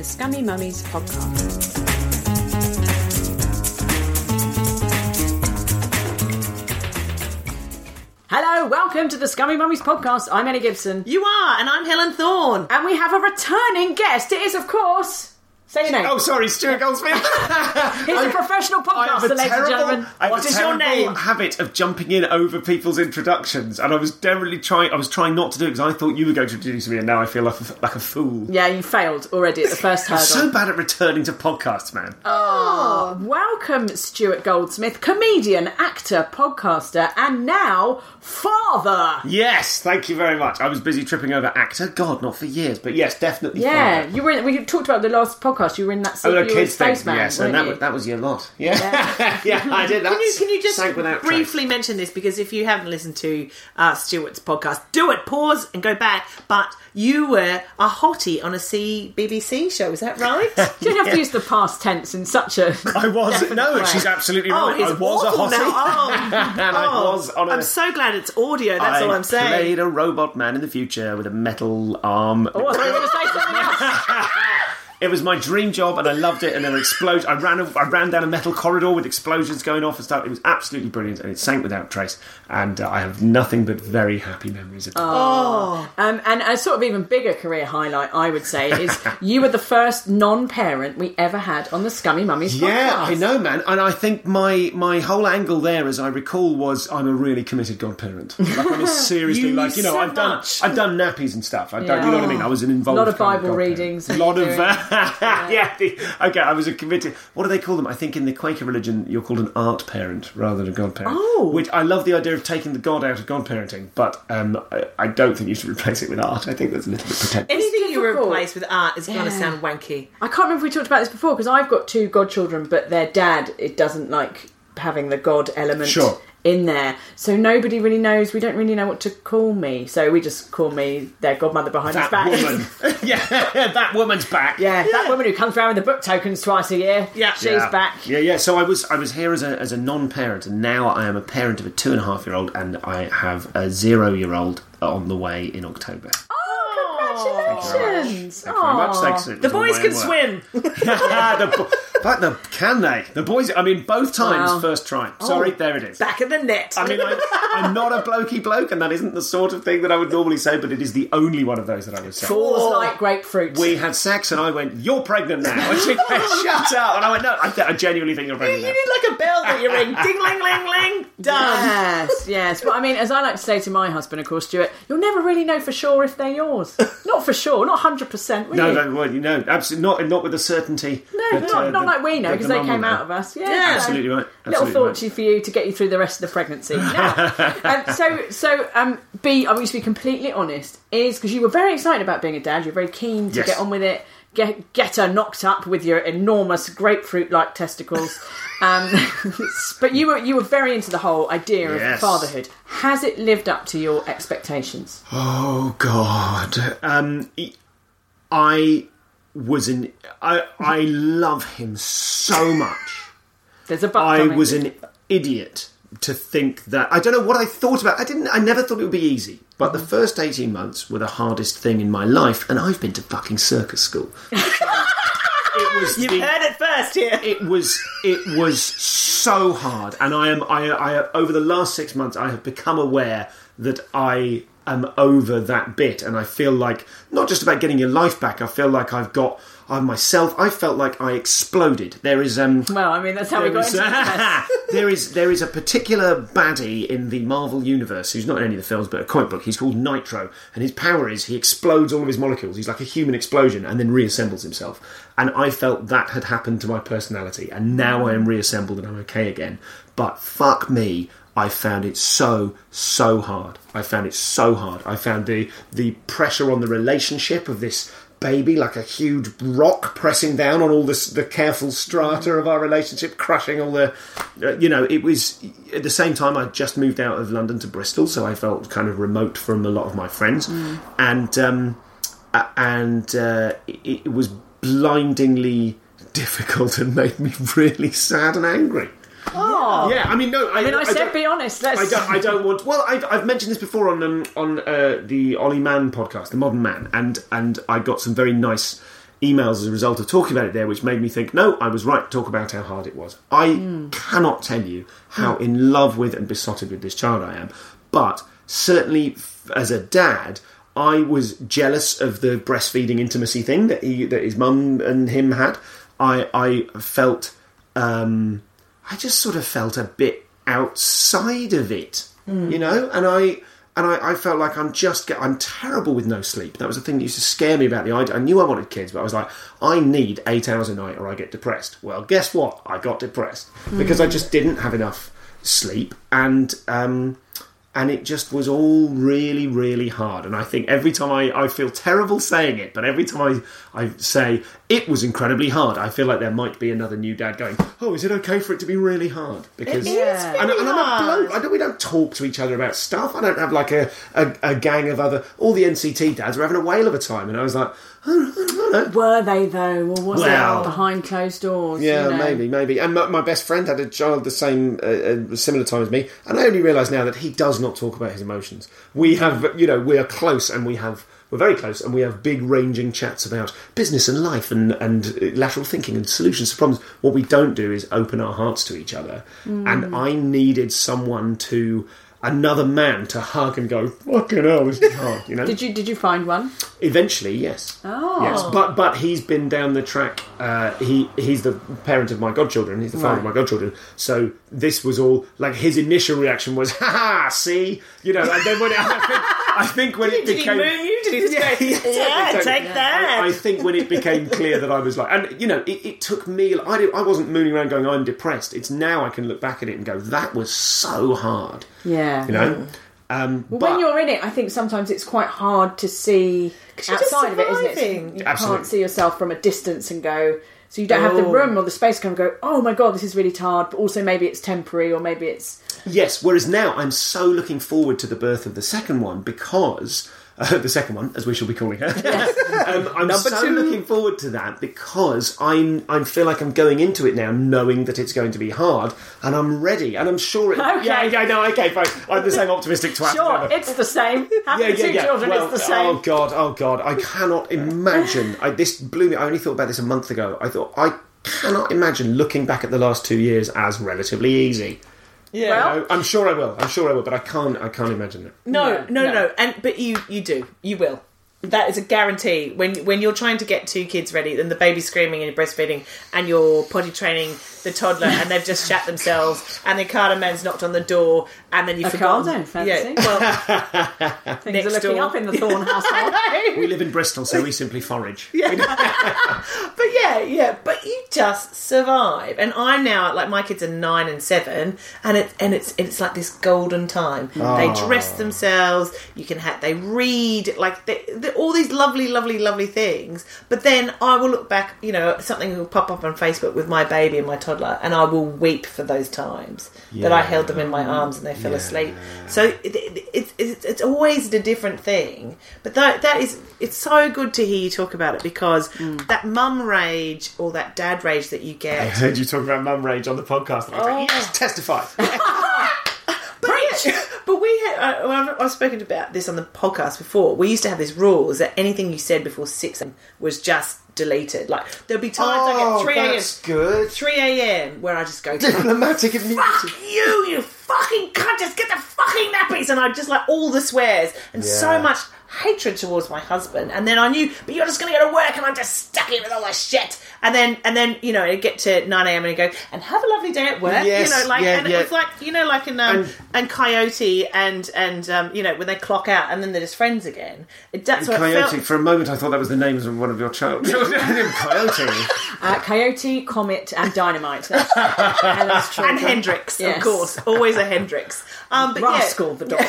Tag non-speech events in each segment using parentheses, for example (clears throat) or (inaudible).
the Scummy Mummies podcast. Hello, welcome to the Scummy Mummies podcast. I'm Ellie Gibson. You are, and I'm Helen Thorne. And we have a returning guest. It is, of course, say your name. Oh, sorry, Stuart Goldsmith. (laughs) He's a professional podcaster, ladies and gentlemen. I have What a is your name? habit of jumping in over people's introductions, and I was generally trying. I was trying not to do it because I thought you were going to introduce me, and now I feel like a, like a fool. Yeah, you failed already at the first I'm hurdle. so bad at returning to podcasts, man. Oh, welcome, Stuart Goldsmith, comedian, actor, podcaster, and now father. Yes, thank you very much. I was busy tripping over actor. God, not for years, but yes, definitely. Yeah, father. you were. In, we talked about the last podcast. You were in that. Oh, scene. the kids thing. Spaceman, Yes, and that you? was, that was your lot. Yeah, yeah, (laughs) I did. Can you, can you just sank without trace. briefly mention this? Because if you haven't listened to uh, Stuart's podcast, do it, pause and go back. But you were a hottie on a C- BBC show, is that right? (laughs) You don't have to use the past tense in such a. I was no, way. she's absolutely oh, right. it's I was a awful hottie. Oh, (laughs) and I oh, was on a. I'm so glad it's audio, that's I all I'm saying. played a robot man in the future with a metal arm. Oh, I thought you going to say something else. It was my dream job, and I loved it. And there were explosions. I ran, I ran down a metal corridor with explosions going off and stuff. It was absolutely brilliant, and it sank without trace. And uh, I have nothing but very happy memories of it. Oh. Um, and a sort of even bigger career highlight, I would say, is you were the first non-parent we ever had on the Scummy Mummies Yeah, podcast. I know, man. And I think my my whole angle there, as I recall, was I'm a really committed godparent. Like I'm a (laughs) seriously You like you know so I've done. I've done nappies and stuff. I've done you know what I mean. I was an involved. A lot of Bible godparent. readings A lot of doing? (laughs) yeah. the, okay, I was a committed. What do they call them? I think in the Quaker religion, you're called an art parent rather than a godparent. Oh. which I love the idea of taking the god out of godparenting, but um, I, I don't think you should replace it with art. I think that's a little bit pretentious. Anything you replace with art is going to sound wanky. I can't remember if we talked about this before because I've got two godchildren, but their dad it doesn't like having the god element Sure. In there. So nobody really knows. We don't really know what to call me. So we just call me their godmother behind his that back. woman, (laughs) (laughs) yeah, that woman's back. yeah, that woman who comes around with the book tokens twice a year. Yeah. she's yeah. back. Yeah, yeah. So I was I was here as a as a non-parent, and now I am a parent of a two and a half year old, and I have a zero year old on the way in October. Oh. Congratulations! Thank you very much. Aw. Thanks. It The was all boys can work. swim. (laughs) the, bo- but the, can they? The boys. I mean, both times, Wow. first try. Sorry, there it is. Back of the net. I mean, I'm, I'm not a blokey bloke, and that isn't the sort of thing that I would normally say, but it is the only one of those that I would say. Falls like grapefruit. We had sex, and I went, "You're pregnant now." And she went, (laughs) "Shut up!" And I went, "No, I, I genuinely think you're you pregnant." now." need like a bell that you ring. Ding, ling, ling, ling. Done. Yes, yes. But I mean, as I like to say to my husband, of course, Stuart, you'll never really know for sure if they're yours. Not for sure, not hundred percent. will No, you? no, well, you know, absolutely not. Not with the certainty. No, that, not, uh, not that- like we know because the they came out of us. Yeah, Yeah. Absolutely right. Little Absolutely thought right. for you to get you through the rest of the pregnancy. (laughs) Now, um, so so um, B, I want you to be completely honest, is because you were very excited about being a dad. You're very keen to Yes. get on with it. Get get her knocked up with your enormous grapefruit-like testicles. (laughs) Um, (laughs) but you were you were very into the whole idea of fatherhood. Has it lived up to your expectations? Oh God. Um, I was an. I I love him so much. There's a but. I coming. was an idiot to think that. I don't know what I thought about. I didn't. I never thought it would be easy. But the mm-hmm. first eighteen months were the hardest thing in my life, and I've been to fucking circus school. (laughs) it was You've the- heard it first. first here. it was it was so hard, and I am I, I over the last six months I have become aware that I am over that bit, and I feel like not just about getting your life back. I feel like I've got I myself. I felt like I exploded. There is um. Well, I mean, that's how we got is, into (laughs) there is there is a particular baddie in the Marvel universe who's not in any of the films, but a comic book. He's called Nitro, and his power is he explodes all of his molecules. He's like a human explosion, and then reassembles himself. And I felt that had happened to my personality, and now I am reassembled and I'm okay again. But fuck me. I found it so so hard. I found it so hard. I found the the pressure on the relationship of this baby like a huge rock pressing down on all this the careful strata of our relationship crushing all the uh, you know it was at the same time I just moved out of London to Bristol so I felt kind of remote from a lot of my friends and um and uh, it, it was blindingly (laughs) difficult and made me (laughs) really sad and angry Oh, yeah I mean no I, I mean, I, said be honest. Let's. I don't, I don't want. Well, I've, I've mentioned this before on um, on uh, the Ollie Mann podcast, the Modern Mann, and and I got some very nice emails as a result of talking about it there, which made me think, no, I was right to talk about how hard it was. I cannot tell you how in love with and besotted with this child I am, but certainly as a dad. I was jealous of the breastfeeding intimacy thing that he that his mum and him had. I I felt um, I just sort of felt a bit outside of it, you know, and I and I, I felt like I'm just get, I'm terrible with no sleep. That was the thing that used to scare me about the idea. I knew I wanted kids, but I was like, I need eight hours a night or I get depressed. Well, guess what? I got depressed because I just didn't have enough sleep, and um, and it just was all really, really hard. And I think every time I, I feel terrible saying it, but every time I, I say it was incredibly hard, I feel like there might be another new dad going, "Oh, is it okay for it to be really hard?" Because It is Yeah. and, really and I'm a hard. bloke. I don't, we don't talk to each other about stuff. I don't have like a, a, a gang of other. All the NCT dads were having a whale of a time, and I was like, Were they though, or was Well- it behind closed doors? yeah, you know? maybe, maybe. And my, my best friend had a child the same, uh, uh, similar time as me, and I only realise now that he does not talk about his emotions. We have, you know, we are close, and we have. We're very close, and we have big, ranging chats about business and life, and and lateral thinking and solutions to problems. What we don't do is open our hearts to each other. And mm. I needed someone to, another man to hug and go, "Fucking hell, this is hard," you know. Did you did you find one? Eventually, yes. Oh. Yes, but but he's been down the track. Uh, he he's the parent of my godchildren. He's the father of my Right. godchildren. So this was all like his initial reaction was, "Ha ha, see," you know. And then when it, I think I think when (laughs) it Did he became moon you? Did he (laughs) just Yeah, go, yeah, totally, totally. take that? I, I think when it became clear that I was like, and you know, it, it took me. I did, I wasn't mooning around going, "I'm depressed." It's now I can look back at it and go, "That was so hard," Yeah. You know. Um, Well, but- when you're in it, I think sometimes it's quite hard to see outside of it, isn't it? surviving. You Absolutely. can't see yourself from a distance and go. So you don't have the Oh. room or the space to kind of go. Oh my god, this is really hard. But also maybe it's temporary, or maybe it's Yes, whereas now I'm so looking forward to the birth of the second one because. Uh, the second one, as we shall be calling her. (laughs) um, I'm so two. looking forward to that because I'm I feel like I'm going into it now knowing that it's going to be hard and I'm ready and I'm sure it. (laughs) Okay. Yeah, yeah, no, okay, fine. I'm the same optimistic twat. sure. ever. It's the same. (laughs) Having two children, Well, it's the same. Oh god, oh god, I cannot imagine. I, this blew me. I only thought about this a month ago. I thought I cannot imagine looking back at the last two years as relatively easy. Yeah. Well- No, I'm sure I will. I'm sure I will, but I can't. I can't imagine it. No, no, No, no, no. And but you, you do, you will. That is a guarantee. When when you're trying to get two kids ready, and the baby's screaming and you're breastfeeding, and you're potty training the toddler, and they've just shat themselves, and the Carterman's knocked on the door, and then you A forgot. Cardo, fancy. Yeah, well, (laughs) (laughs) Things are looking door. up in the Thorne (laughs) household. We live in Bristol, so we simply forage. Yeah. but yeah, yeah. But you just survive, and I'm now like my kids are nine and seven, and it's and it's it's like this golden time. They ah. dress themselves. You can have they read like they, they, all these lovely, lovely, lovely things. But then I will look back. You know, something will pop up on Facebook with my baby and my toddler, and I will weep for those times that I held them in my arms and they fell asleep. So it, it, it's it's it's always a different thing. But that that is it's so good to hear you talk about it because mm. that mum rage or that dad rage that you get. I heard you talk about mum rage on the podcast. And I was like, oh. yes, testify. (laughs) But, yeah, but we had, I, I've, I've spoken about this on the podcast before. We used to have this rule is that anything you said before 6 was just deleted. Like, there'll be times Oh, get 3 a.m. that's good. 3 a.m. where I just go, (laughs) Diplomatic immunity. fuck you, you fucking cunt, just get the fucking nappies. And I just like all the swears and so much hatred towards my husband. And then I knew, but you're just going to go to work and I'm just stuck in with all this shit. And then, and then, you know, it'd get to 9 a.m. and he'd go, and have a lovely day at work. Yes, you know, like, yeah, and yeah. it was like, you know, like in, um, And- and, Coyote and, and, um, you know, when they clock out and then they're just friends again. It, that's what it Coyote. felt. For a moment, I thought that was the names of one of your child (laughs) children. (laughs) Coyote. Uh, Coyote, Comet, and Dynamite. That's (laughs) Helen's children. and Hendrix, Yes. of course, always a Hendrix. Um, but Rascal, yeah. the dog.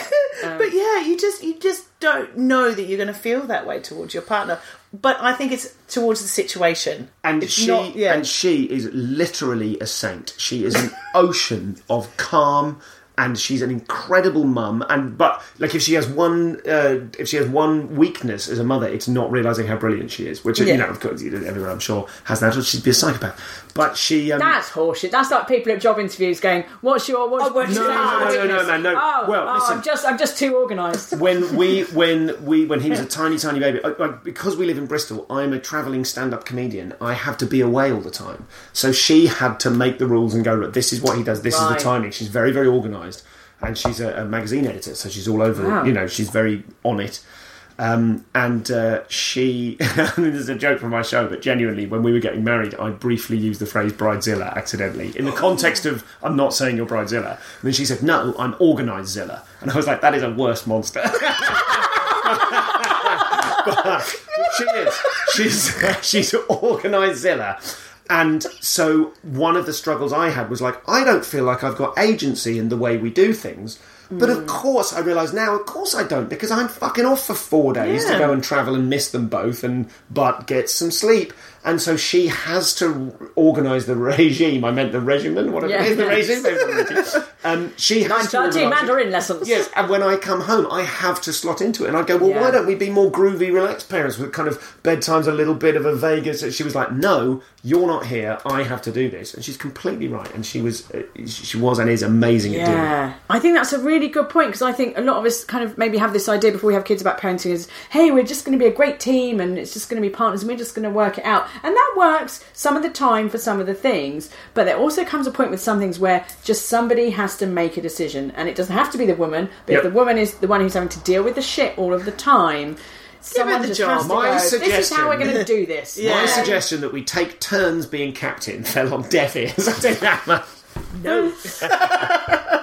but yeah, you just you just don't know that you're going to feel that way towards your partner. But I think it's towards the situation, And It's she not- yeah. and she is literally a saint. She is an ocean of calm and she's an incredible mum and but like if she has one uh, if she has one weakness as a mother it's not realizing how brilliant she is which you know of course everyone I'm sure has that or she'd be a psychopath. But she um, That's horseshit. That's like people at job interviews going, "What's your what's, Oh, what's No, your- no, no, no, no, man, no. Oh, Well, oh, listen. I'm just I'm just too organised. (laughs) when we when we when he was a tiny tiny baby I, I, because we live in Bristol I'm a travelling stand-up comedian. I have to be away all the time. So she had to make the rules and go look this is what he does. This is the timing. She's very very organised and she's a, a magazine editor so she's all over Wow. you know she's very on it um, and uh, she, (laughs) there's a joke from my show, but genuinely, when we were getting married, I briefly used the phrase bridezilla accidentally in the context of I'm not saying you're bridezilla. And then she said, No, I'm organised zilla. And I was like, That is a worse monster. (laughs) But she is. She's (laughs) she's organised Zilla. And so one of the struggles I had was like, I don't feel like I've got agency in the way we do things. But of course, I realise now, of course I don't, because I'm fucking off for four days to go and travel and miss them both, and but get some sleep. And so she has to organise the (laughs) regime. I meant the regimen, whatever Yeah. it is, the regime. maybe not the regime. Um, she has to 9:30 organise it. Mandarin lessons. Yes, and when I come home, I have to slot into it. And I go, well, Yeah. why don't we be more groovy, relaxed parents with kind of bedtimes a little bit of a Vegas? She was like, no, you're not here. I have to do this. And she's completely right. And she was, uh, she was and is amazing at doing it. Yeah, I think that's a really good point because I think a lot of us kind of maybe have this idea before we have kids about parenting is, hey, we're just going to be a great team and it's just going to be partners and we're just going to work it out. And that works some of the time for some of the things, but there also comes a point with some things where just somebody has to make a decision and it doesn't have to be the woman, but Yep. if the woman is the one who's having to deal with the shit all of the time, someone the just job. has to My go, this is how we're suggestion- going to do this. My suggestion that we take turns being captain (laughs) fell on deaf ears. I think that much. No. (laughs)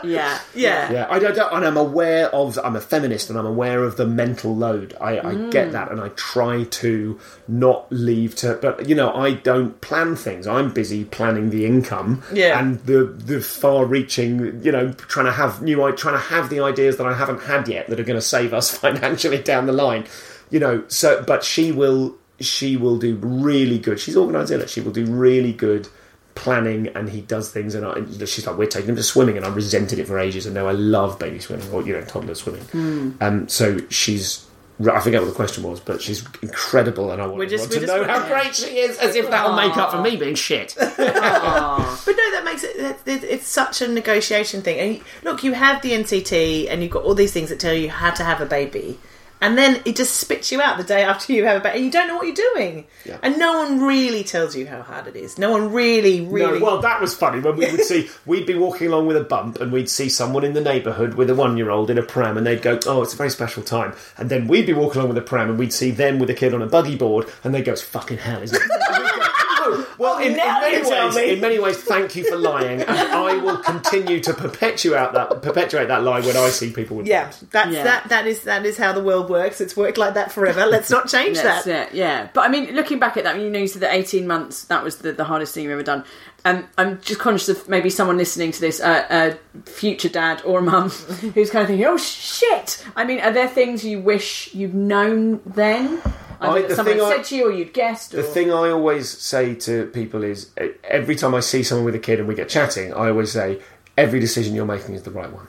Yeah. Yeah. Yeah, I don't, and I'm aware of. I'm a feminist, and I'm aware of the mental load. I, I Mm. get that, and I try to not leave to. But you know, I don't plan things. I'm busy planning the income, Yeah. and the the far-reaching. You know, trying to have new. Trying to have the ideas that I haven't had yet that are going to save us (laughs) financially down the line. You know, so but she will. She will do really good. She's organised in it. She will do really good planning and he does things and I, she's like we're taking him to swimming and I resented it for ages and now I love baby swimming or you know toddler swimming Hmm. um, so she's I forget what the question was but she's incredible and I want, just- to know how great she is as if that'll make up for me being shit (laughs) But no, that makes it. that- that- It's such a negotiation thing. And look, you have the NCT, and you've got all these things that tell you how to have a baby, and then it just spits you out the day after you have a baby, and you don't know what you're doing. Yeah. And no one really tells you how hard it is. No one really, really. No, well, that was funny when we would see (laughs) we'd be walking along with a bump, and we'd see someone in the neighbourhood with a one-year-old in a pram, and they'd go, "Oh, it's a very special time." And then we'd be walking along with a pram, and we'd see them with a kid on a buggy board, and they'd go, "It's fucking hell, isn't it?" (laughs) And we'd go, "Oh, well, in, in now many you tell ways, me. in many ways, thank you for lying, and (laughs) I will continue to perpetuate that perpetuate that lie when I see people with yeah, bumps. that's Yeah. that. That is that is how the world works. It's worked like that forever. Let's not change That's that. it, yeah. But I mean, looking back at that, you know, you said that 18 months, that was the, the hardest thing you've ever done. Um, I'm just conscious of maybe someone listening to this, uh, a future dad or a mum, (laughs) who's kind of thinking, oh shit! I mean, are there things you wish you'd known then? Either I- that someone thing I- said to you or you'd guessed? Or... The thing I always say to people is every time I see someone with a kid and we get chatting, I always say every decision you're making is the right one.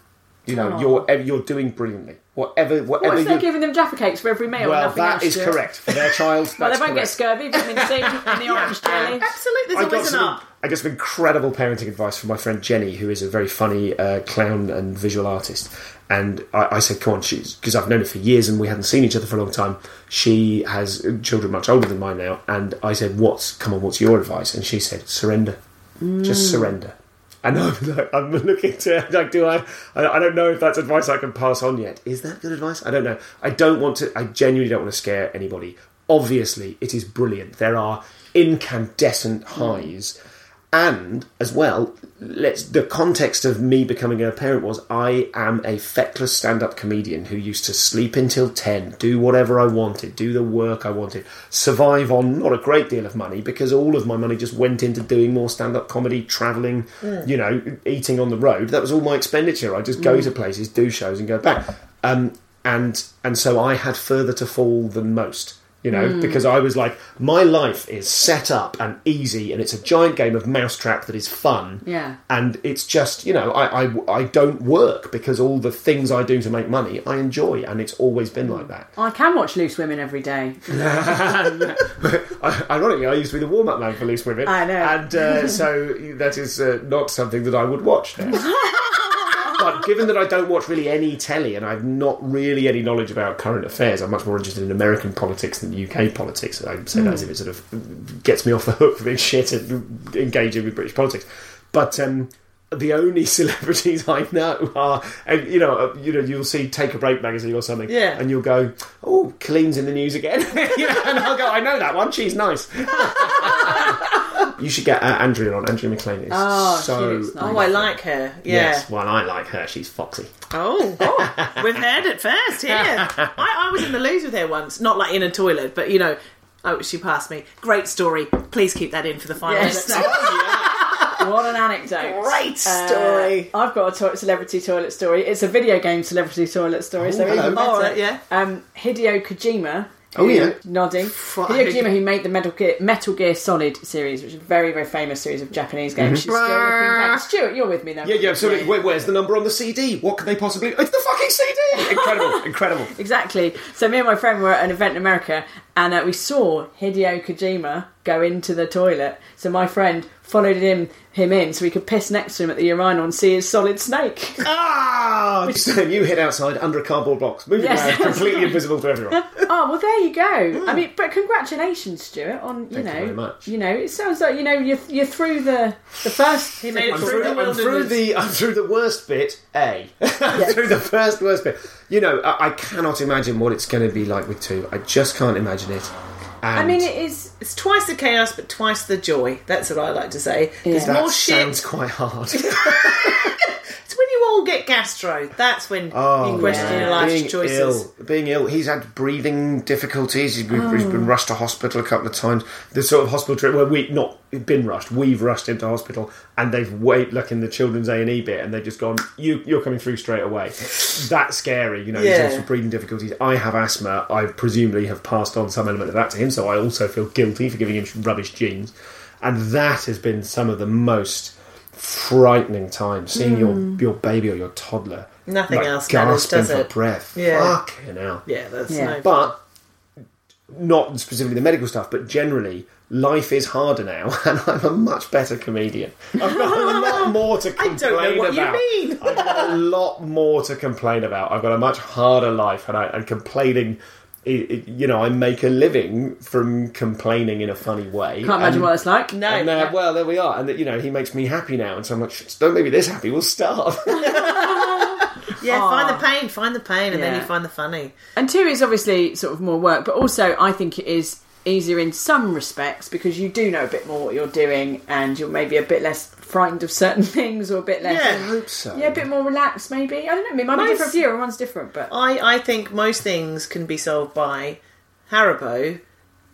You know, you're you're doing brilliantly. Whatever, What whatever if they're you. giving them Jaffa cakes for every meal? Well, and nothing that else is to correct for their child. (laughs) Well, they won't get scurvy, vitamin C, and the (laughs) orange jelly. Absolutely, I there's always an some, up. I got some incredible parenting advice from my friend Jenny, who is a very funny uh, clown and visual artist. And I, I said, "Come on, she's because I've known her for years and we hadn't seen each other for a long time. She has children much older than mine now." And I said, "What's come on? What's your advice?" And she said, "Surrender, just surrender." And I'm, (laughs) like, I'm looking to like, do I? I I don't know if that's advice I can pass on yet. Is that good advice? I don't know. I don't want to. I genuinely don't want to scare anybody. Obviously, it is brilliant. There are incandescent highs, and as well, let's. The context of me becoming a parent was I am a feckless stand-up comedian who used to sleep until ten, do whatever I wanted, do the work I wanted, survive on not a great deal of money because all of my money just went into doing more stand-up comedy, traveling, you know, eating on the road. That was all my expenditure. I just go to places, do shows, and go back. Um, and and so I had further to fall than most. You know, because I was like, my life is set up and easy, and it's a giant game of mousetrap that is fun. Yeah. And it's just, you know, I, I, I don't work because all the things I do to make money, I enjoy, and it's always been like that. I can watch Loose Women every day. (laughs) (laughs) Ironically, I used to be the warm up man for Loose Women. I know. And uh, so that is uh, not something that I would watch now. (laughs) but given that I don't watch really any telly and I've not really any knowledge about current affairs, I'm much more interested in American politics than UK politics. I say that as if it sort of gets me off the hook for being shit at engaging with British politics. But um, the only (laughs) celebrities I know are, and you know, uh, you know, you'll see Take a Break magazine or something, Yeah. and you'll go, "Oh, Coleen's in the news again," (laughs) You know, and I'll go, "I know that one. She's nice." (laughs) you should get uh, Andrea on. Andrea McLean is Oh, so. she nice. Oh, I like her. Yeah. Yes, well, I like her. She's foxy. Oh, oh, (laughs) we've heard it first here. (laughs) I, I was in the loos with her once, not like in a toilet, but you know, oh, she passed me. Great story. Please keep that in for the final Yes. What an anecdote. Great story. Uh, I've got a to- celebrity toilet story. It's a video game celebrity toilet story, so even better. All right, yeah. Um, Hideo Kojima. Oh, yeah. nodding. Hideo Kojima, who made the Metal Gear, Metal Gear Solid series, which is a very, very famous series of Japanese games. She's still looking back. Stuart, you're with me though. Mm-hmm. Yeah, yeah, absolutely. Where, where's the number on the CD? What can they possibly? It's the fucking CD. (laughs) Incredible, incredible. Exactly. So me and my friend were at an event in America, and uh, we saw Hideo Kojima go into the toilet. So my friend followed him him in so we could piss next to him at the urinal and see his solid snake. Ah! (laughs) So you hid outside under a cardboard box, moving Yes. around, completely invisible to everyone. (laughs) oh well, there you go. I mean, but congratulations, Stuart, on you. Thank you know, very much. you know, it sounds like you know you're you're through the the first. He made it I'm through through, the I'm through the I'm through the worst bit. A (laughs) I'm through the first worst bit. You know, I, I cannot imagine what it's going to be like with two. I just can't imagine it. And I mean, it is. It's twice the chaos, but twice the joy. That's what I like to say. There's Yeah. that more shit. sounds quite hard. (laughs) (laughs) It's when you all get gastro. That's when Oh, you question yeah. your life's being choices. Ill, being ill. He's had breathing difficulties. He's been, he's Oh. been rushed to hospital a couple of times. The sort of hospital trip where we not been rushed. We've rushed into hospital, and they've wait like in the children's A and E bit, and they've just gone. You, you're coming through straight away. That's scary. You know, Yeah. of breathing difficulties. I have asthma. I presumably have passed on some element of that to him, so I also feel guilty for giving him rubbish genes. And that has been some of the most frightening times seeing your your baby or your toddler Hmm. Nothing like, else matters, gasping does for it? breath. Yeah. Fucking hell. Yeah, that's Yeah. no. But not specifically the medical stuff, but generally, life is harder now, (laughs) and I'm a much better comedian. I've got a lot (laughs) more to I complain don't know what you about. mean. I've got a lot more to complain about. I've got a much harder life, and, I, and complaining. I- i- You know, I make a living from complaining in a funny way. Can't imagine and- what it's like. no, and uh, well, there we are. And you know, he makes me happy now, and so I'm like, don't make me this happy. We'll starve. (laughs) yeah, find the pain, find the pain, and then you find the funny. And two is obviously sort of more work, but also I think it is easier in some respects because you do know a bit more what you're doing, and you're maybe a bit less frightened of certain (laughs) things, or a bit less. Yeah. I hope so. Yeah, a bit more relaxed, maybe. I don't know. It might be Most- different for you. Everyone's different, but I, I think most things can be solved by Haribo,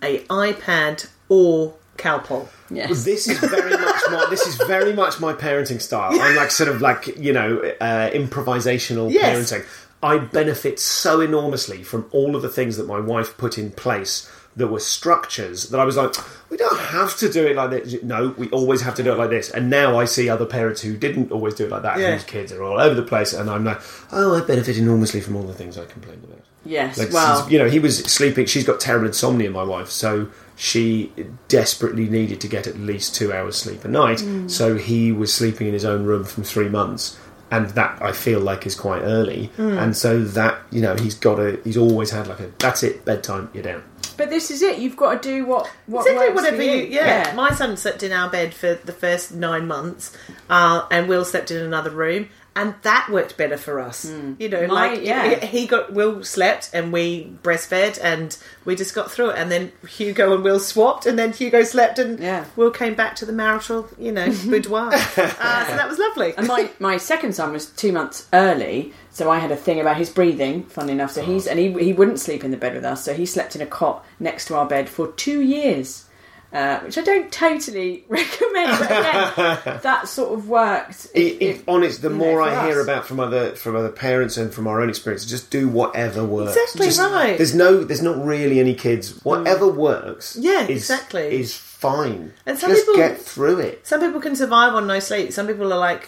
a iPad, or Calpol. yes. This is very (laughs) much my this is very much my parenting style. I'm like sort of like you know uh, improvisational Yes. parenting. I benefit so enormously from all of the things that my wife put in place that were structures that I was like, we don't have to do it like this. No, we always have to do it like this. And now I see other parents who didn't always do it like that, Yeah. whose kids are all over the place, and I'm like, oh, I benefit enormously from all the things I complained about. Yes. Like, well, you know, he was sleeping. She's got terrible insomnia, my wife, so she desperately needed to get at least two hours sleep a night. Mm. So he was sleeping in his own room from three months, and that I feel like is quite early. Mm. And so that you know, he's got a. He's always had like a. That's it. Bedtime. You're down. but this is it. You've got to do what what Exactly, works whatever for you. you. Yeah. my son slept in our bed for the first nine months, uh, and Will slept in another room, and that worked better for us. You know. My- like yeah. he he got Will slept, and we breastfed, and we just got through it. And then Hugo and Will swapped, and then Hugo slept, and Yeah. Will came back to the marital, you know, (laughs) boudoir. uh, so that was lovely. And my, my second son was two months early, so I had a thing about his breathing. Funny enough, so he's and he he wouldn't sleep in the bed with us, so he slept in a cot next to our bed for two years. Uh, which I don't totally (laughs) recommend, but again, (laughs) that sort of worked. It, it, honest, the know, more for I hear about from other from other parents and from our own experience, just do whatever works. Exactly Just- right. There's no, there's not really any kids. Whatever works, Yeah, is, exactly. is fine. And some just people- get through it. Some people can survive on no sleep. Some people are like,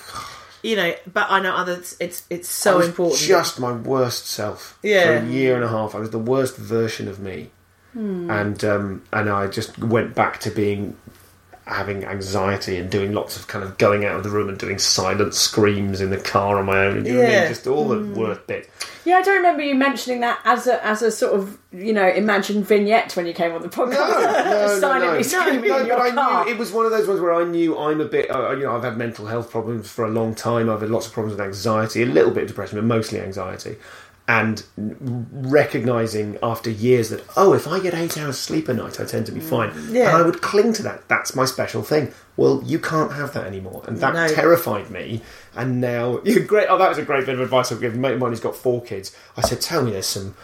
you know, but I know others. It's it's I so was important. Just my worst self. Yeah. For a year and a half, I was the worst version of me, Hmm. and um, and I just went back to being having anxiety and doing lots of kind of going out of the room and doing silent screams in the car on my own. You know what I Yeah. mean? Just all the Hmm. worst bit. Yeah, I don't remember you mentioning that as a as a sort of you know imagined vignette when you came on the podcast. No, (laughs) silently screaming No, in your but I car. knew it was one of those ones where I knew I'm a bit. Uh, you know, I've had mental health problems for a long time. I've had lots of problems with anxiety, a little bit of depression, but mostly anxiety. And recognizing after years that oh, if I get eight hours sleep a night, I tend to be mm, fine. Yeah. And I would cling to that. That's my special thing. Well, you can't have that anymore, and that No. terrified me. And now, you (laughs) great. Oh, that was a great bit of advice I've given. A mate of mine who's got four kids. I said, "Tell me, there's some."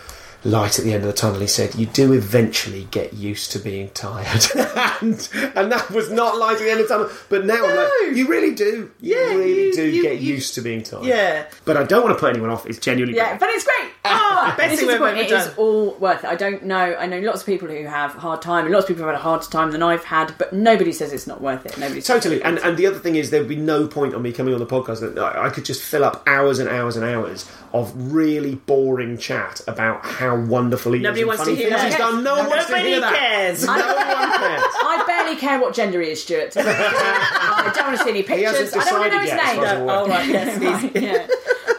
Light at the end of the tunnel, he said, You do eventually get used to being tired. (laughs) and, and that was not light at the end of the tunnel. But now I'm like, You really do. You Yeah, really you- do you- get you- used to being tired. Yeah. But I don't want to put anyone off. It's genuinely Yeah, but it's great. Best this thing is the we've point. ever It is done. all worth it. I don't know. I know lots of people who have a hard time, and lots of people have had a harder time than I've had, but nobody says it's not worth it. Nobody says Totally, and and the other thing is there would be no point on me coming on the podcast that I I could just fill up hours and hours and hours of really boring chat about how wonderful he Nobody is and wants to funny hear things that. he's done. No one wants to Nobody hear that. cares. No one cares. I barely care what gender he is, Stuart. (laughs) I don't want to see any pictures. hasn't I don't want to know decided his yet, as name. far as I'm aware. Oh, right, yes, (laughs) he's- yeah.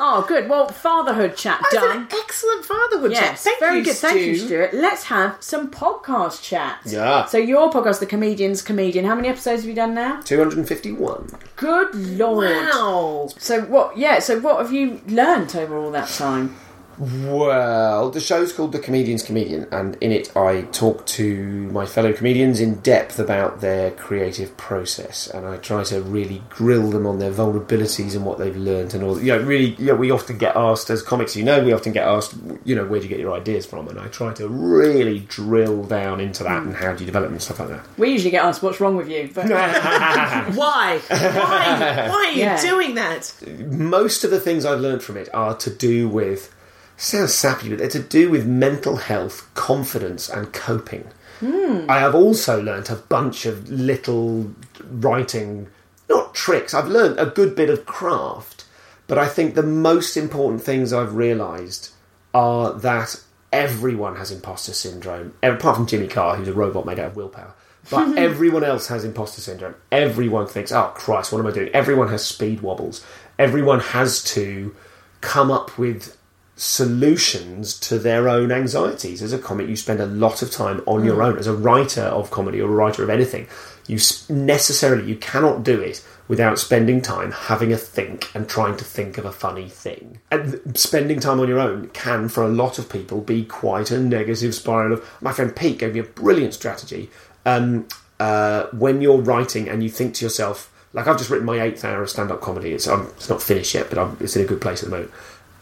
Oh, good. Well, fatherhood chat That's done. an excellent fatherhood chat. Yes, Thank very you, good. Thank you, Stuart. Let's have some podcast chat. Yeah. So your podcast, The Comedian's Comedian. How many episodes have you done now? 251. Good lord. Wow. So what? Yeah. So what have you learnt over all that time? Well, the show's called The Comedian's Comedian, and in it I talk to my fellow comedians in depth about their creative process, and I try to really grill them on their vulnerabilities and what they've learned, and all. You know, really, you know, we often get asked as comics, you know, we often get asked, you know, where do you get your ideas from, and I try to really drill down into that and how do you develop them and stuff like that. We usually get asked, "What's wrong with you?" But (laughs) Why? Why? Why are you Yeah. doing that? most of the things I've learned from it are to do with sounds sappy, but they're to do with mental health, confidence, and coping. Hmm. I have also learnt a bunch of little writing, not tricks. I've learnt a good bit of craft, but I think the most important things I've realised are that everyone has imposter syndrome, apart from Jimmy Carr, who's a robot made out of willpower. But (laughs) everyone else has imposter syndrome. Everyone thinks, oh Christ, what am I doing? Everyone has speed wobbles. Everyone has to come up with solutions to their own anxieties. As a comic, you spend a lot of time on your own. As a writer of comedy or a writer of anything, you necessarily you cannot do it without spending time having a think and trying to think of a funny thing. And spending time on your own can, for a lot of people, be quite a negative spiral. Of my friend Pete gave me a brilliant strategy. Um, uh, when you're writing and you think to yourself, like I've just written my eighth hour of stand-up comedy. It's um, it's not finished yet, but I'm, it's in a good place at the moment.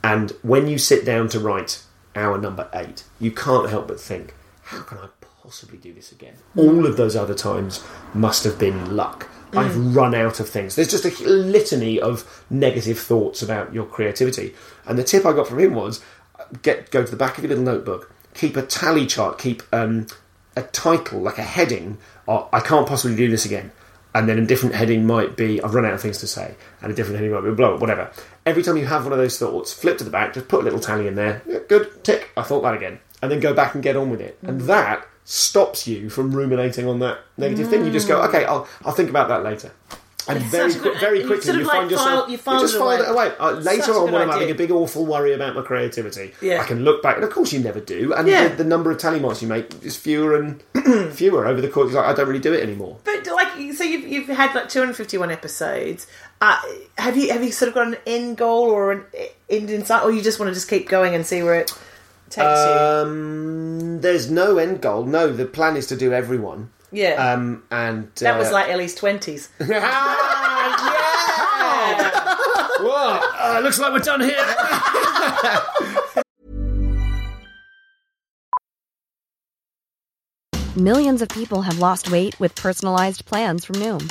And when you sit down to write hour number eight, you can't help but think, how can I possibly do this again? All of those other times must have been luck. I've run out of things. There's just a litany of negative thoughts about your creativity. And the tip I got from him was get go to the back of your little notebook, keep a tally chart, keep um, a title, like a heading, I can't possibly do this again. And then a different heading might be I've run out of things to say, and a different heading might be blah, whatever. Every time you have one of those thoughts, flip to the back, just put a little tally in there. Yeah, good, tick, I thought that again. And then go back and get on with it. And that stops you from ruminating on that negative thing. You just go, okay, I'll, I'll think about that later. And It's very, quick, very quickly, sort you like find yourself. file- you file just it away. it away. Uh, later on, when I'm idea. having a big awful worry about my creativity, Yeah. I can look back, and of course, you never do. And Yeah. the, the number of tally marks you make is fewer and (clears throat) fewer over the course. Like, I don't really do it anymore. But like, so you've, you've had like 251 episodes. Uh, have you have you sort of got an end goal or an end in sight, or you just want to just keep going and see where it takes you? Um, there's no end goal. No, the plan is to do everyone. Yeah, Um, and that was uh, like Ellie's twenties. Ah, (laughs) yeah! (laughs) Whoa, uh, looks like we're done here. (laughs) Millions of people have lost weight with personalized plans from Noom,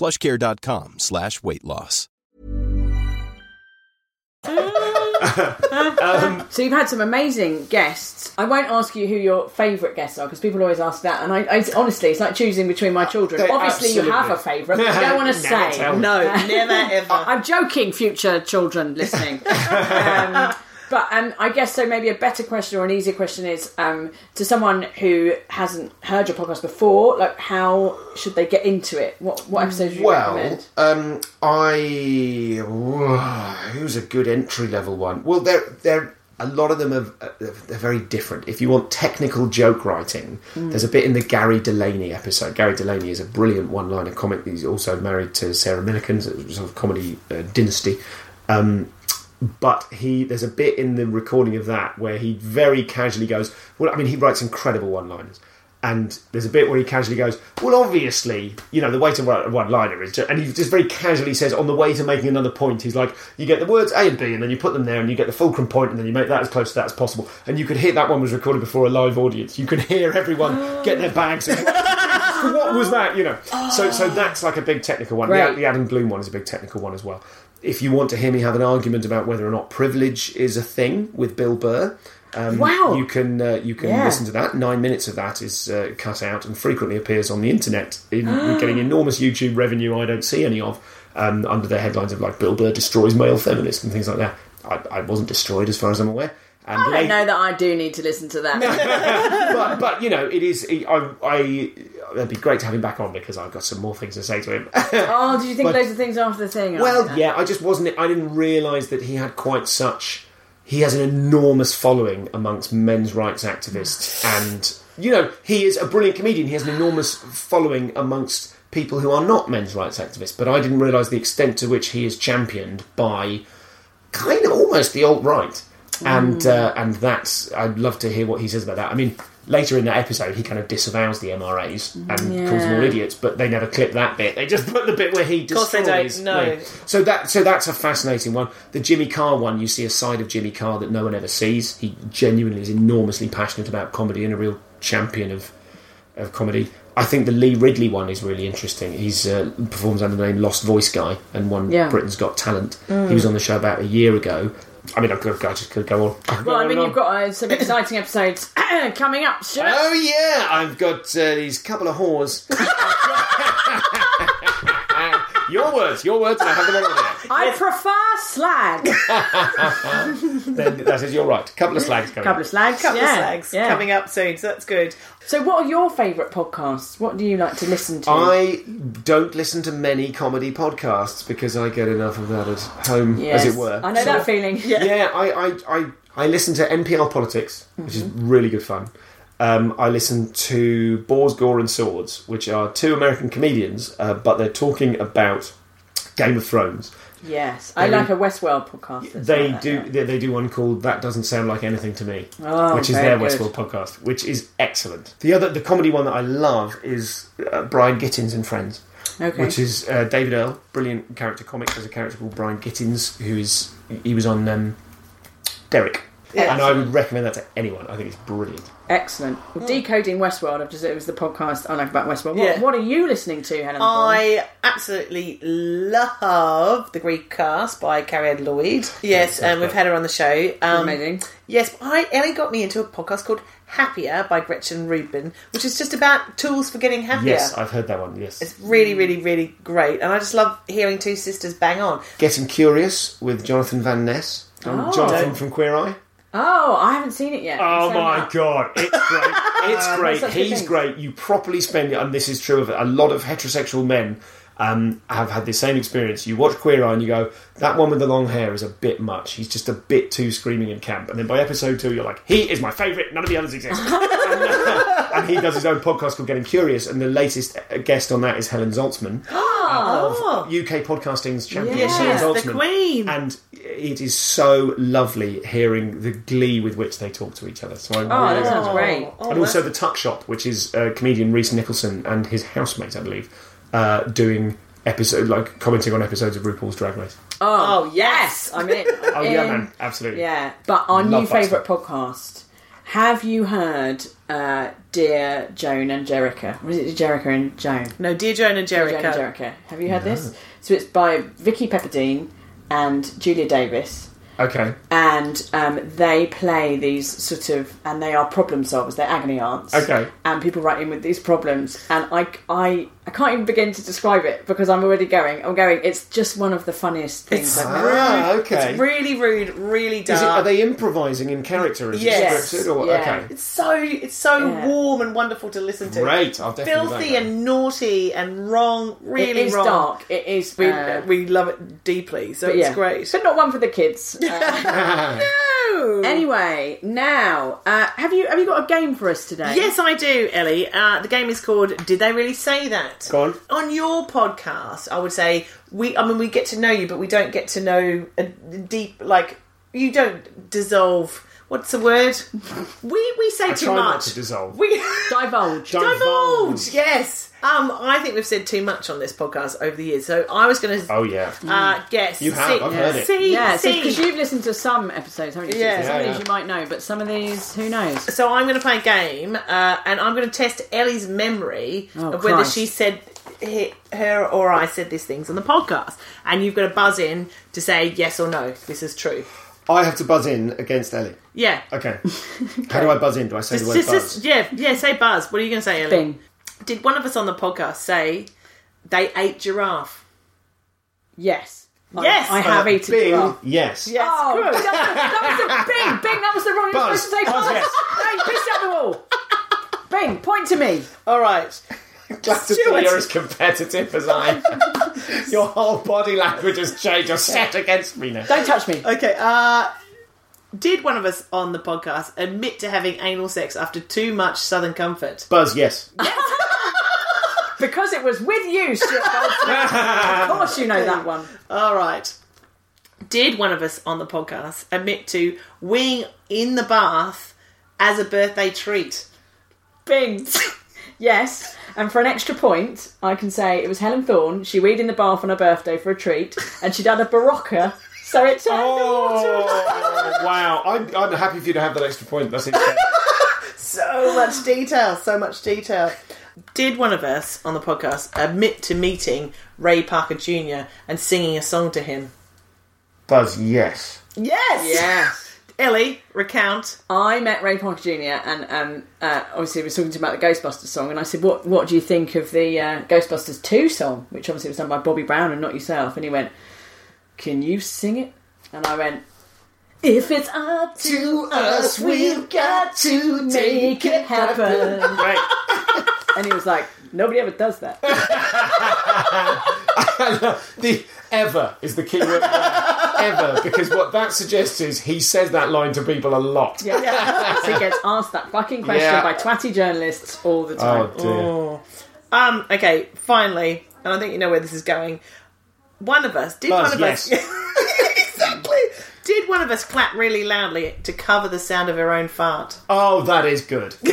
plushcare.com slash weight loss. (laughs) So you've had some amazing guests. I won't ask you who your favourite guests are because people always ask that, and I, I honestly, it's like choosing between my children. They Obviously, you have a favourite, but you don't want to (laughs) say. No, (laughs) never ever. I- I'm joking, future children listening. um, but um, I guess so. Maybe a better question or an easier question is um, to someone who hasn't heard your podcast before. Like, how should they get into it? What what episodes do you Well, recommend? um, I (sighs) who's a good entry level one? Well, they're they're a lot of them are uh, they're very different. If you want technical joke writing, there's a bit in the Gary Delaney episode. Gary Delaney is a brilliant one-liner comic. He's also married to Sarah Millican, a sort of comedy uh, dynasty. Um, but he there's a bit in the recording of that where he very casually goes well i mean he writes incredible one liners and there's a bit where he casually goes well obviously you know the way to write a one liner is and he just very casually says on the way to making another point he's like you get the words a and b and then you put them there and you get the fulcrum point and then you make that as close to that as possible and you could hear that one was recorded before a live audience you could hear everyone oh. get their bags and (laughs) what was that? You know, so so oh. that's like a big technical one. The, the Adam Bloom one is a big technical one as well. If you want to hear me have an argument about whether or not privilege is a thing with Bill Burr, um, Wow. you can uh, you can Yeah. listen to that. Nine minutes of that is uh, cut out and frequently appears on the internet, in, (gasps) getting enormous YouTube revenue I don't see any of. Um, under the headlines of like Bill Burr destroys male feminists and things like that. I, I wasn't destroyed as far as I'm aware. And I don't late- know that I do need to listen to that. (laughs) but but you know it is I, I it'd be great to have him back on because I've got some more things to say to him. (laughs) oh, did you think But- loads of things after the thing? well, yeah, I just wasn't. I didn't realise that he had quite such. He has an enormous following amongst men's rights activists, (sighs) and you know he is a brilliant comedian. He has an enormous following amongst people who are not men's rights activists. But I didn't realise the extent to which he is championed by kind of almost the alt right, and uh, and that's I'd love to hear what he says about that. I mean, later in that episode, he kind of disavows the MRAs and calls them all idiots, but they never clip that bit. They just put the bit where he course they don't, destroys. no. So that so that's a fascinating one. The Jimmy Carr one, you see a side of Jimmy Carr that no one ever sees. He genuinely is enormously passionate about comedy and a real champion of of comedy. I think the Lee Ridley one is really interesting. He's uh, performs under the name Lost Voice Guy and won Yeah. Britain's Got Talent. He was on the show about a year ago. I mean, I could I just could go on. I could go Well, I on mean, and you've on. got uh, some exciting episodes (clears throat) coming up. Stuart. Oh yeah, I've got uh, these couple of whores. (laughs) your words, your words, and I have them all there. I prefer slag. (laughs) Then that is, you're right. Couple of slags coming. Couple of slags. couple yeah. of slags yeah. coming up soon, so that's good. So, what are your favourite podcasts? What do you like to listen to? I don't listen to many comedy podcasts because I get enough of that at home, Yes. as it were. I know So- that feeling. Yeah, I, I, I, I listen to NPR Politics, which is mm-hmm. really good fun. Um, I listen to Boars, Gore and Swords, which are two American comedians, uh, but they're talking about Game of Thrones. Yes, I They- like a Westworld podcast. They like that, do yeah. they, they do one called That Doesn't Sound Like Anything to Me, Oh, which is their good. Westworld podcast, which is excellent. The other the comedy one that I love is uh, Brian Gittins and Friends. Okay. which is uh, David Earl, brilliant character comic. There's a character called Brian Gittins who is he was on um, Derek, and I would recommend that to anyone. I think it's brilliant. Excellent. Well, Decoding Westworld. I've just it was the podcast I like about Westworld. What, Yeah. what are you listening to, Helen? Thorne? I absolutely love the Griefcast by Cariad Lloyd. Yes, and we've had her on the show. Um, Amazing. Yes, I Ellie got me into a podcast called Happier by Gretchen Rubin, which is just about tools for getting happier. Yes, I've heard that one. Yes, It's really, really, really great, and I just love hearing two sisters bang on. Getting Curious with Jonathan Van Ness, Oh. Jonathan from Queer Eye. Oh, I haven't seen it yet. Oh So my god, it's great! (laughs) It's great. He's great. You properly spend, it, and this is true of a lot of heterosexual men. Um, have had the same experience. You watch Queer Eye and you go, "That one with the long hair is a bit much. He's just a bit too screaming and camp." And then by episode two, you're like, "He is my favourite. None of the others exist." (laughs) and, uh, and he does his own podcast called Getting Curious, and the latest uh, guest on that is Helen Zaltzman (gasps) Oh, of UK podcasting's champion. Yeah, Helen is the queen. And it is so lovely hearing the glee with which they talk to each other. So I Oh, really that sounds great. Oh, and also the Tuck Shop, which is uh, comedian Rhys Nicholson and his housemate, I believe, uh, doing episode like commenting on episodes of RuPaul's Drag Race. Oh, yes, I'm in. I'm Oh yeah, man, absolutely. Yeah, but our new Love that favourite podcast. Have you heard uh, Dear Joan and Jericha? Was it Jericha and Joan? no, Dear Joan and Joan and Jericha. Have you heard this? So it's by Vicky Pepperdine and Julia Davis. Okay. and um, they play these sort of, and they are problem solvers. They're agony aunts. Okay. And people write in with these problems, and I, I, I can't even begin to describe it because I'm already going. I'm going. It's just one of the funniest things. It's I've rude. Ah, okay. It's really rude, really dark. Is it, are they improvising in character? Is Yes. it scripted or Yeah. okay? It's so it's so Yeah. warm and wonderful to listen to. Great, I'll definitely Filthy do that. and naughty and wrong, really it is wrong. dark. It is. We, uh, we love it deeply, so but it's yeah. great. but not one for the kids. (laughs) Uh, No. anyway, now uh, have you have you got a game for us today? Yes, I do, Ellie. Uh, the game is called "Did They Really Say That?" Go on. On your podcast, I would say we. I mean, we get to know you, but we don't get to know a deep. Like you don't dissolve. What's the word? We we say I too try not much. to dissolve. We (laughs) Divulge. divulge. Yes. Um, I think we've said too much on this podcast over the years, so I was going to Oh yeah. uh, guess. You have, See, I've heard it. See, Yeah, see. because you've listened to some episodes, haven't you? Yeah. So some Yeah, of these yeah. you might know, but some of these, who knows? So I'm going to play a game, uh, and I'm going to test Ellie's memory Oh, of whether Christ. she said her or I said these things on the podcast, and you've got to buzz in to say yes or no. This is true. I have to buzz in against Ellie. Yeah. Okay. (laughs) How do I buzz in? Do I say Just, the word just, buzz? just- yeah, yeah. Say buzz. What are you going to say, Ellie? Bing. Did one of us on the podcast say they ate giraffe? Yes. I- Yes! I, have Uh, eaten Bing, giraffe. Yes. Yes. Oh, good. that, that was the (laughs) Bing, Bing, that was the wrong. You're Buzz, supposed to say buzz, buzz. yes. Hey, piss out the wall. Bing, point to me. All right. (laughs) Glad to see you're as competitive as I am. (laughs) Your whole body language has changed. You're set against me now. Don't touch me. Okay. Uh, did one of us on the podcast admit to having anal sex after too much Southern Comfort? Buzz, yes. (laughs) Because it was with you, Stuart Goldsmith. of course you know that one. All right. Did one of us on the podcast admit to weeing in the bath as a birthday treat? Bing. yes. And for an extra point, I can say it was Helen Thorne. She weed in the bath on her birthday for a treat, and she'd had a Berocca, so it turned the water. Oh, wow. I'm, I'm happy for you to have that extra point. That's it. (laughs) so much detail, so much detail. Did one of us on the podcast admit to meeting Ray Parker Jr. and singing a song to him? Buzz, yes. Yes! Yes. Ellie, recount. I met Ray Parker Jr. and um, uh, obviously we were talking to him about the Ghostbusters song, and I said, "What What do you think of the uh, Ghostbusters Two song, which obviously was done by Bobby Brown and not yourself?" And he went, "Can you sing it?" And I went, "If it's up to us, we've got to make it happen." Right. And he was like, "Nobody ever does that." (laughs) the ever is the key word ever, because what that suggests is he says that line to people a lot. Yeah, so he gets asked that fucking question Yeah. by twatty journalists all the time. Oh dear. Um, okay, finally, and I think you know where this is going. One of us, did Buzz, one of us. (laughs) exactly. Did one of us clap really loudly to cover the sound of her own fart? Oh, that is good. (laughs)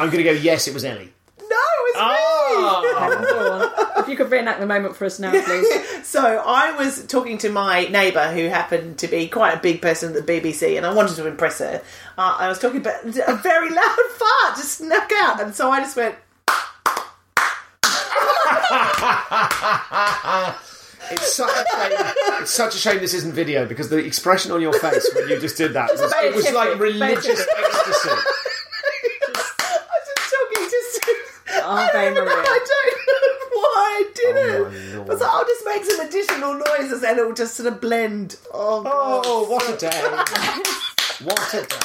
I'm going to go. Yes, it was Ellie. No, it's Oh, (laughs) Go on. If you could reenact the moment for us now, please. (laughs) So I was talking to my neighbour who happened to be quite a big person at the BBC and I wanted to impress her. Uh, I was talking about a very loud (laughs) fart just snuck out and so I just went, it's such a shame. It's such a shame this isn't video because the expression on your face when you just did that was, it was like religious ecstasy. I was just talking to Sue. Oh, I don't even know, I don't (laughs) know why I did Oh, it. my I was like, I'll just make some additional noises and it'll just sort of blend. Oh, oh God. Oh, what a day! (laughs) What a day!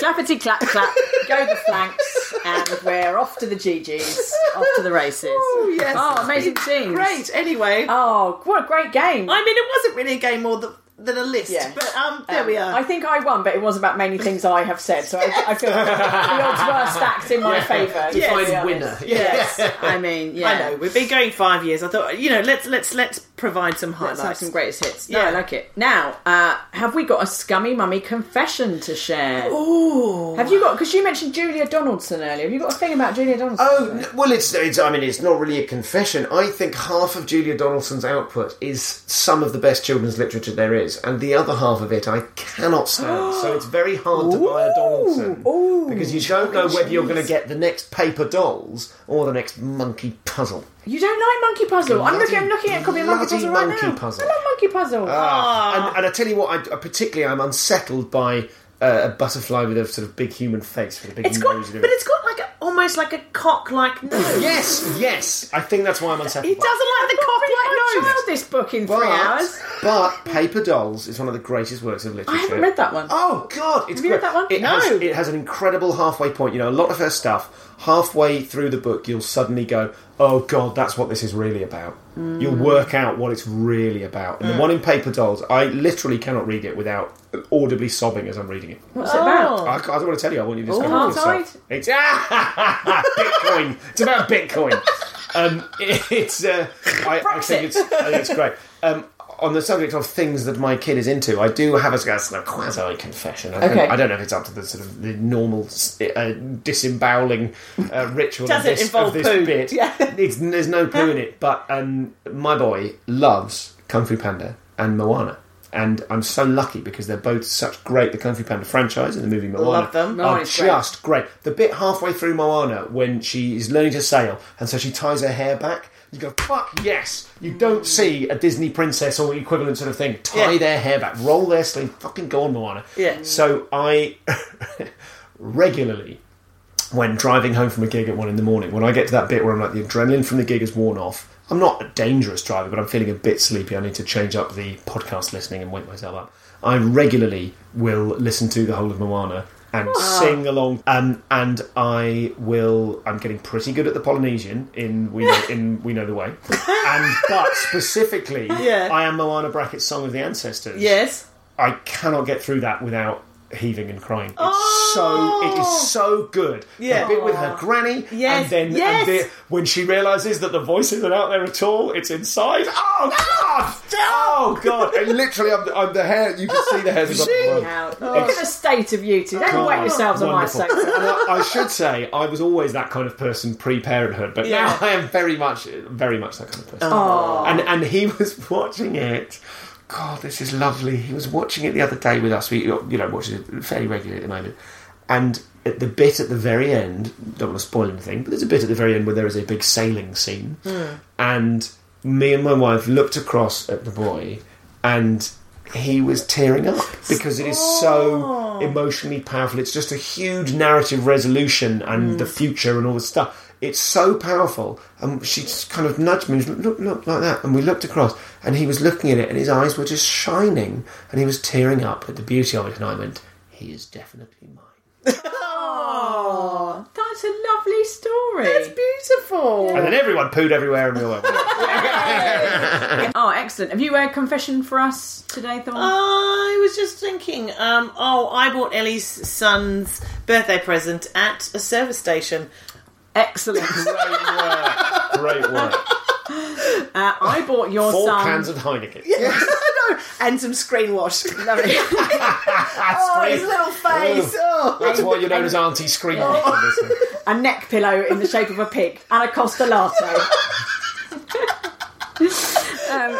Clappity clap clap, go the flanks, and we're off to the GGs, off to the races. Oh, yes. Oh, amazing scenes. Great. Anyway, Oh, what a great game. I mean, it wasn't really a game more than, than a list, Yeah. but um, there Um, we are. I think I won, but it was about many things I have said, so I, I feel the odds were stacked in my favour. to (laughs) be Define honest. winner. Yes, I mean, yeah. I know we've been going five years. I thought, you know, let's let's let's provide some Let's highlights. have some greatest hits. No, Yeah. I like it. Now, uh, have we got a scummy mummy confession to share? Ooh. Have you got? Because you mentioned Julia Donaldson earlier. Have you got a thing about Julia Donaldson? Oh n- well, it's, it's. I mean, it's not really a confession. I think half of Julia Donaldson's output is some of the best children's literature there is, and the other half of it I cannot stand. (gasps) so it's very hard to buy a Donaldson because you don't know whether you're going to get the next paper dolls or the next monkey puzzle. You don't like Monkey Puzzle? I'm looking. I'm looking at a copy of Monkey Puzzle right Monkey now. Puzzle. I love Monkey Puzzle. Ah, and, and I tell you what, I, I particularly I'm unsettled by uh, a butterfly with a sort of big human face with a big It's got, nose. and but it's got like a, almost like a cock-like (laughs) nose. Yes, yes. I think that's why I'm unsettled. He doesn't like the (laughs) cock-like nose. child this book in three hours. But Paper Dolls is one of the greatest works of literature. I haven't read that one. Oh God, it's Have you great. read that one? It No. has, it has an incredible halfway point. You know, a lot of her stuff. Halfway through the book, you'll suddenly go, "Oh God, that's what this is really about." Mm. You'll work out what it's really about. And the one in Paper Dolls, I literally cannot read it without audibly sobbing as I'm reading it. What's it about? I, I don't want to tell you. I want you to discover Oh, it yourself. It's (laughs) Bitcoin. It's about Bitcoin. Um, (laughs) it's. Uh, I, I think it's. I think it's great. Um, on the subject of things that my kid is into, I do have a, a sort of quasi confession. I, don't- Okay. I don't know if it's up to the sort of the normal uh, disemboweling uh, (laughs) ritual Does of it this, involve of this poo? bit. Yeah. It's, there's no poo in it, but um, my boy loves Kung Fu Panda and Moana. And I'm so lucky because they're both such great. The Kung Fu Panda franchise and the movie Moana Love them. are Moana's great. just great. The bit halfway through Moana when she is learning to sail and so she ties her hair back, you go, fuck yes! You don't see a Disney princess or equivalent sort of thing tie Yeah. their hair back, roll their sleeve, fucking go on, Moana. Yeah. So I (laughs) regularly, when driving home from a gig at one in the morning, when I get to that bit where I'm like, the adrenaline from the gig has worn off, I'm not a dangerous driver, but I'm feeling a bit sleepy. I need to change up the podcast listening and wake myself up. I regularly will listen to the whole of Moana and sing along. Um, and I will. I'm getting pretty good at the Polynesian in we know, in we know the way. (laughs) And but specifically, Yeah. I am Moana Brackett's Song of the Ancestors. Yes. I cannot get through that without heaving and crying. It's so it is oh! so good. Yeah. the bit with her oh. granny, Yes, and then yes. and the, when she realizes that the voice isn't out there at all, it's inside. Oh god! Oh god! And literally, I'm, the- I'm the hair. You can see the hairs. above the world. Out. Look at the state of you two. Don't wet yourselves on my Wonderful. sofa. I, I should say I was always that kind of person pre-parenthood, but Yeah. now I am very much, very much that kind of person. Oh. And and he was (laughs) watching it God, this is lovely. He was watching it the other day with us. We, you know, watches it fairly regularly at the moment. And at the bit at the very end, don't want to spoil anything, but there's a bit at the very end where there is a big sailing scene. Hmm. And me and my wife looked across at the boy, and he was tearing up because it is so oh. emotionally powerful. It's just a huge narrative resolution and the hmm. future and all this stuff. It's so powerful, and she just kind of nudged me, and look, look, like that, and we looked across, and he was looking at it, and his eyes were just shining, and he was tearing up at the beauty of it, and I went, "He is definitely mine." Oh, (laughs) that's a lovely story. It's beautiful. And then everyone pooed everywhere, and we all went, oh, excellent. Have you a confession for us today, Thorne? I was just thinking, um, oh, I bought Ellie's son's birthday present at a service station. Excellent. "Great work, Great Uh, I bought your four son. cans of Heineken." (laughs) Yes. And some screen wash. Lovely. (laughs) oh, his little face. Oh. That's why you're known as Auntie Scream. (laughs) a neck pillow in the shape of a pig and a Costa Latte. um,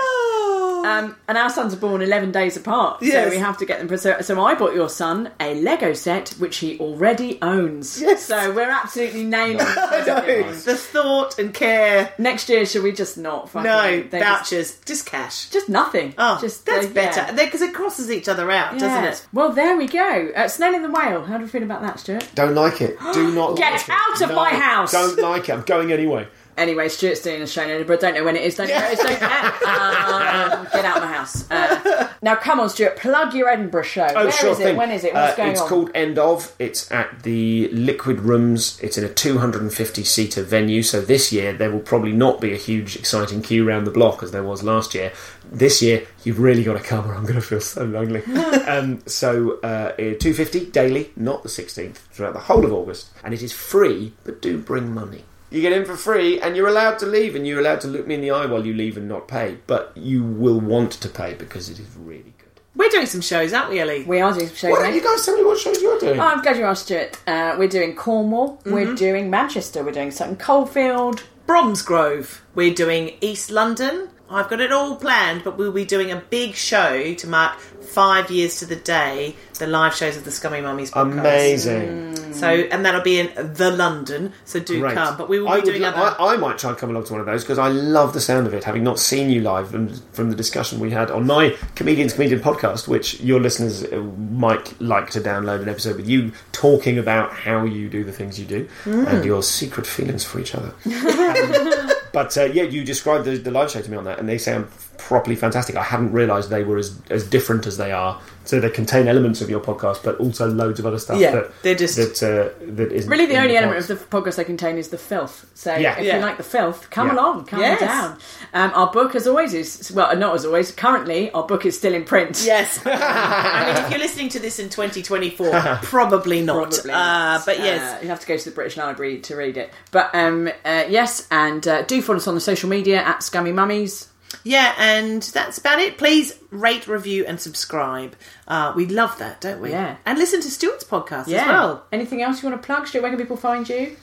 um, and our sons are born 11 days apart, Yes. so we have to get them. So, so I bought your son a Lego set, which he already owns. Yes. So we're absolutely nailing it. The thought and care. Next year, should we just not? fucking- No, they just- vouchers, just, cash. Just, nothing. Oh, just that's uh, better yeah. because it crosses each other out, doesn't it? Well, there we go. Uh, Snail in the Whale. How do you feel about that, Stuart? Don't like it. Do not (gasps) Get like it. out of No, my house. Don't like it. I'm going anyway. Anyway, Stuart's doing a show in Edinburgh. Don't know when it is. Don't know where it is. Don't care. Um, get out of my house. Uh, (laughs) now, come on, Stuart. Plug your Edinburgh show. Oh, Where sure is thing. it? When is it? What's Uh, going it's on? called End of. It's at the Liquid Rooms. It's in a 250 seater venue. So this year there will probably not be a huge, exciting queue around the block as there was last year. This year you've really got to come, or I'm going to feel so lonely. (laughs) um, so uh, 250 daily, not the 16th, throughout the whole of August, and it is free, but do bring money. You get in for free, and you're allowed to leave, and you're allowed to look me in the eye while you leave and not pay. But you will want to pay because it is really good. We're doing some shows, aren't we, Ellie? We are doing some shows. Why eh? don't you guys tell me what shows you're doing? Oh, I'm glad you asked, Stuart. Uh, we're doing Cornwall. Mm-hmm. We're doing Manchester. We're doing Sutton Coldfield. Bromsgrove. We're doing East London. I've got it all planned, but we'll be doing a big show to mark five years to the day the live shows of the Scummy Mummies podcast. Amazing. So, and that'll be in the London. So do Great. come. But we will be I would doing lo- other. I, I might try and come along to one of those because I love the sound of it. Having not seen you live and from the discussion we had on my Comedians Comedian podcast, which your listeners uh, might like to download an episode with you talking about how you do the things you do Mm. and your secret feelings for each other. (laughs) Um, but uh, yeah, you described the, the live show to me on that, and they sound properly fantastic. I hadn't realised they were as, as different as they are. So they contain elements of your podcast, but also loads of other stuff. Yeah, that, they're just- that uh, that isn't Really, the only the element of the podcast they contain is the filth. So Yeah. if Yeah. you like the filth, come Yeah. along, come Yes. down. Um, our book, as always, is well, not as always. Currently, our book is still in print. Yes. (laughs) I mean, if you're listening to this in 2024, (laughs) probably not. Probably Uh, not. but yes. Uh, you have to go to the British Library to read it. But um, uh, yes, and uh, do follow us on the social media at Scummy Mummies. Yeah, and that's about it. Please rate, review, and subscribe. Uh, we love that, don't we? Yeah. And listen to Stuart's podcast Yeah. as well. Anything else you want to plug? Stuart, where can people find you?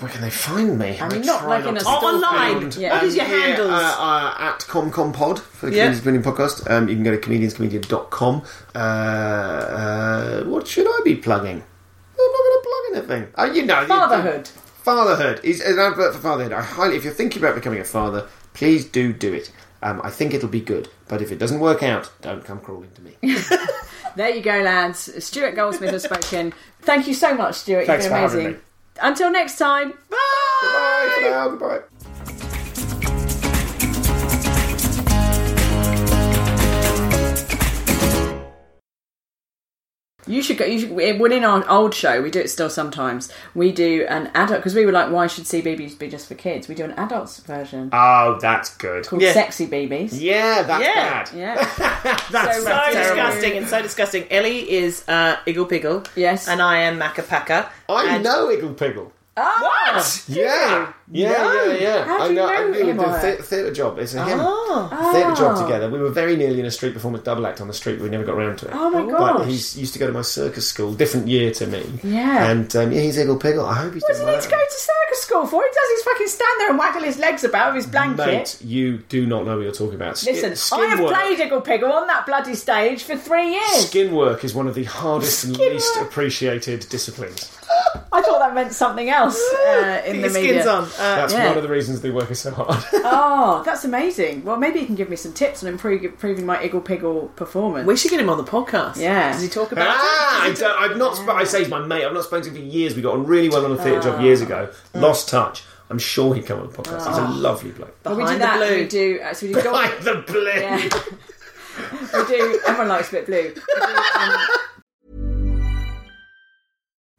Where can they find me? I mean, I not try like in a to Oh, stalker. online. Yeah. What is your Um, yeah, handles? Uh, uh, at ComComPod for the Yeah. Comedians Comedian Podcast. Um, you can go to comedianscomedian.com. Uh, uh, what should I be plugging? I'm not going to plug anything. Uh, you know, Fatherhood. Fatherhood is an advert for fatherhood. I highly, if you're thinking about becoming a father, please do do it. Um, I think it'll be good, but if it doesn't work out, don't come crawling to me. (laughs) There you go, lads. Stuart Goldsmith has spoken. Thank you so much, Stuart. Thanks You've been for having amazing. me. Until next time. Bye. Goodbye for now. Goodbye. You should go. You should, within our old show, we do it still sometimes. We do an adult because we were like, why should CBeebies be just for kids? We do an adults version Oh, that's good. called Yeah. Sexy BBs. Yeah, that's Yeah. bad. Yeah, (laughs) That's, So so terrible. disgusting and so disgusting. Ellie is uh, Iggle Piggle. Yes. And I am Makka Pakka. I And- know Iggle Piggle. What? Yeah, yeah, No. yeah, yeah. How do I you know. know I knew him, we did a the- theatre job. It's a him. Oh. Theatre job together. We were very nearly in a street performance double act on the street. but We never got around to it. Oh my But gosh. he's used to go to my circus school, different year to me. Yeah. And um, yeah, he's Iggle Piggle. I hope he's What does he well. need to go to circus school for? He does his fucking stand there and waggle his legs about with his blanket. Mate, you do not know what you're talking about. Skin, Listen, skin I have work. played Iggle Piggle on that bloody stage for three years. Skin work is one of the hardest and least work. appreciated disciplines. (gasps) I thought that meant something else uh, in (laughs) the media. on. Uh, That's yeah. one of the reasons they work so hard. (laughs) Oh, that's amazing. Well, maybe you can give me some tips on improve, improving my Iggle Piggle performance. we should get him on the podcast. Yeah. Does he talk about ah, I it? don't, I've not. Sp- I say he's my mate. I've not spoken to him for years. We got on really well on a theatre job Ah. years ago. Lost touch. I'm sure he'd come on the podcast. He's a lovely bloke. Well, we do the that. blue. We do. Uh, so we do. Gold, Like the blue. yeah. (laughs) we do. Everyone likes a bit blue. We do, um, (laughs)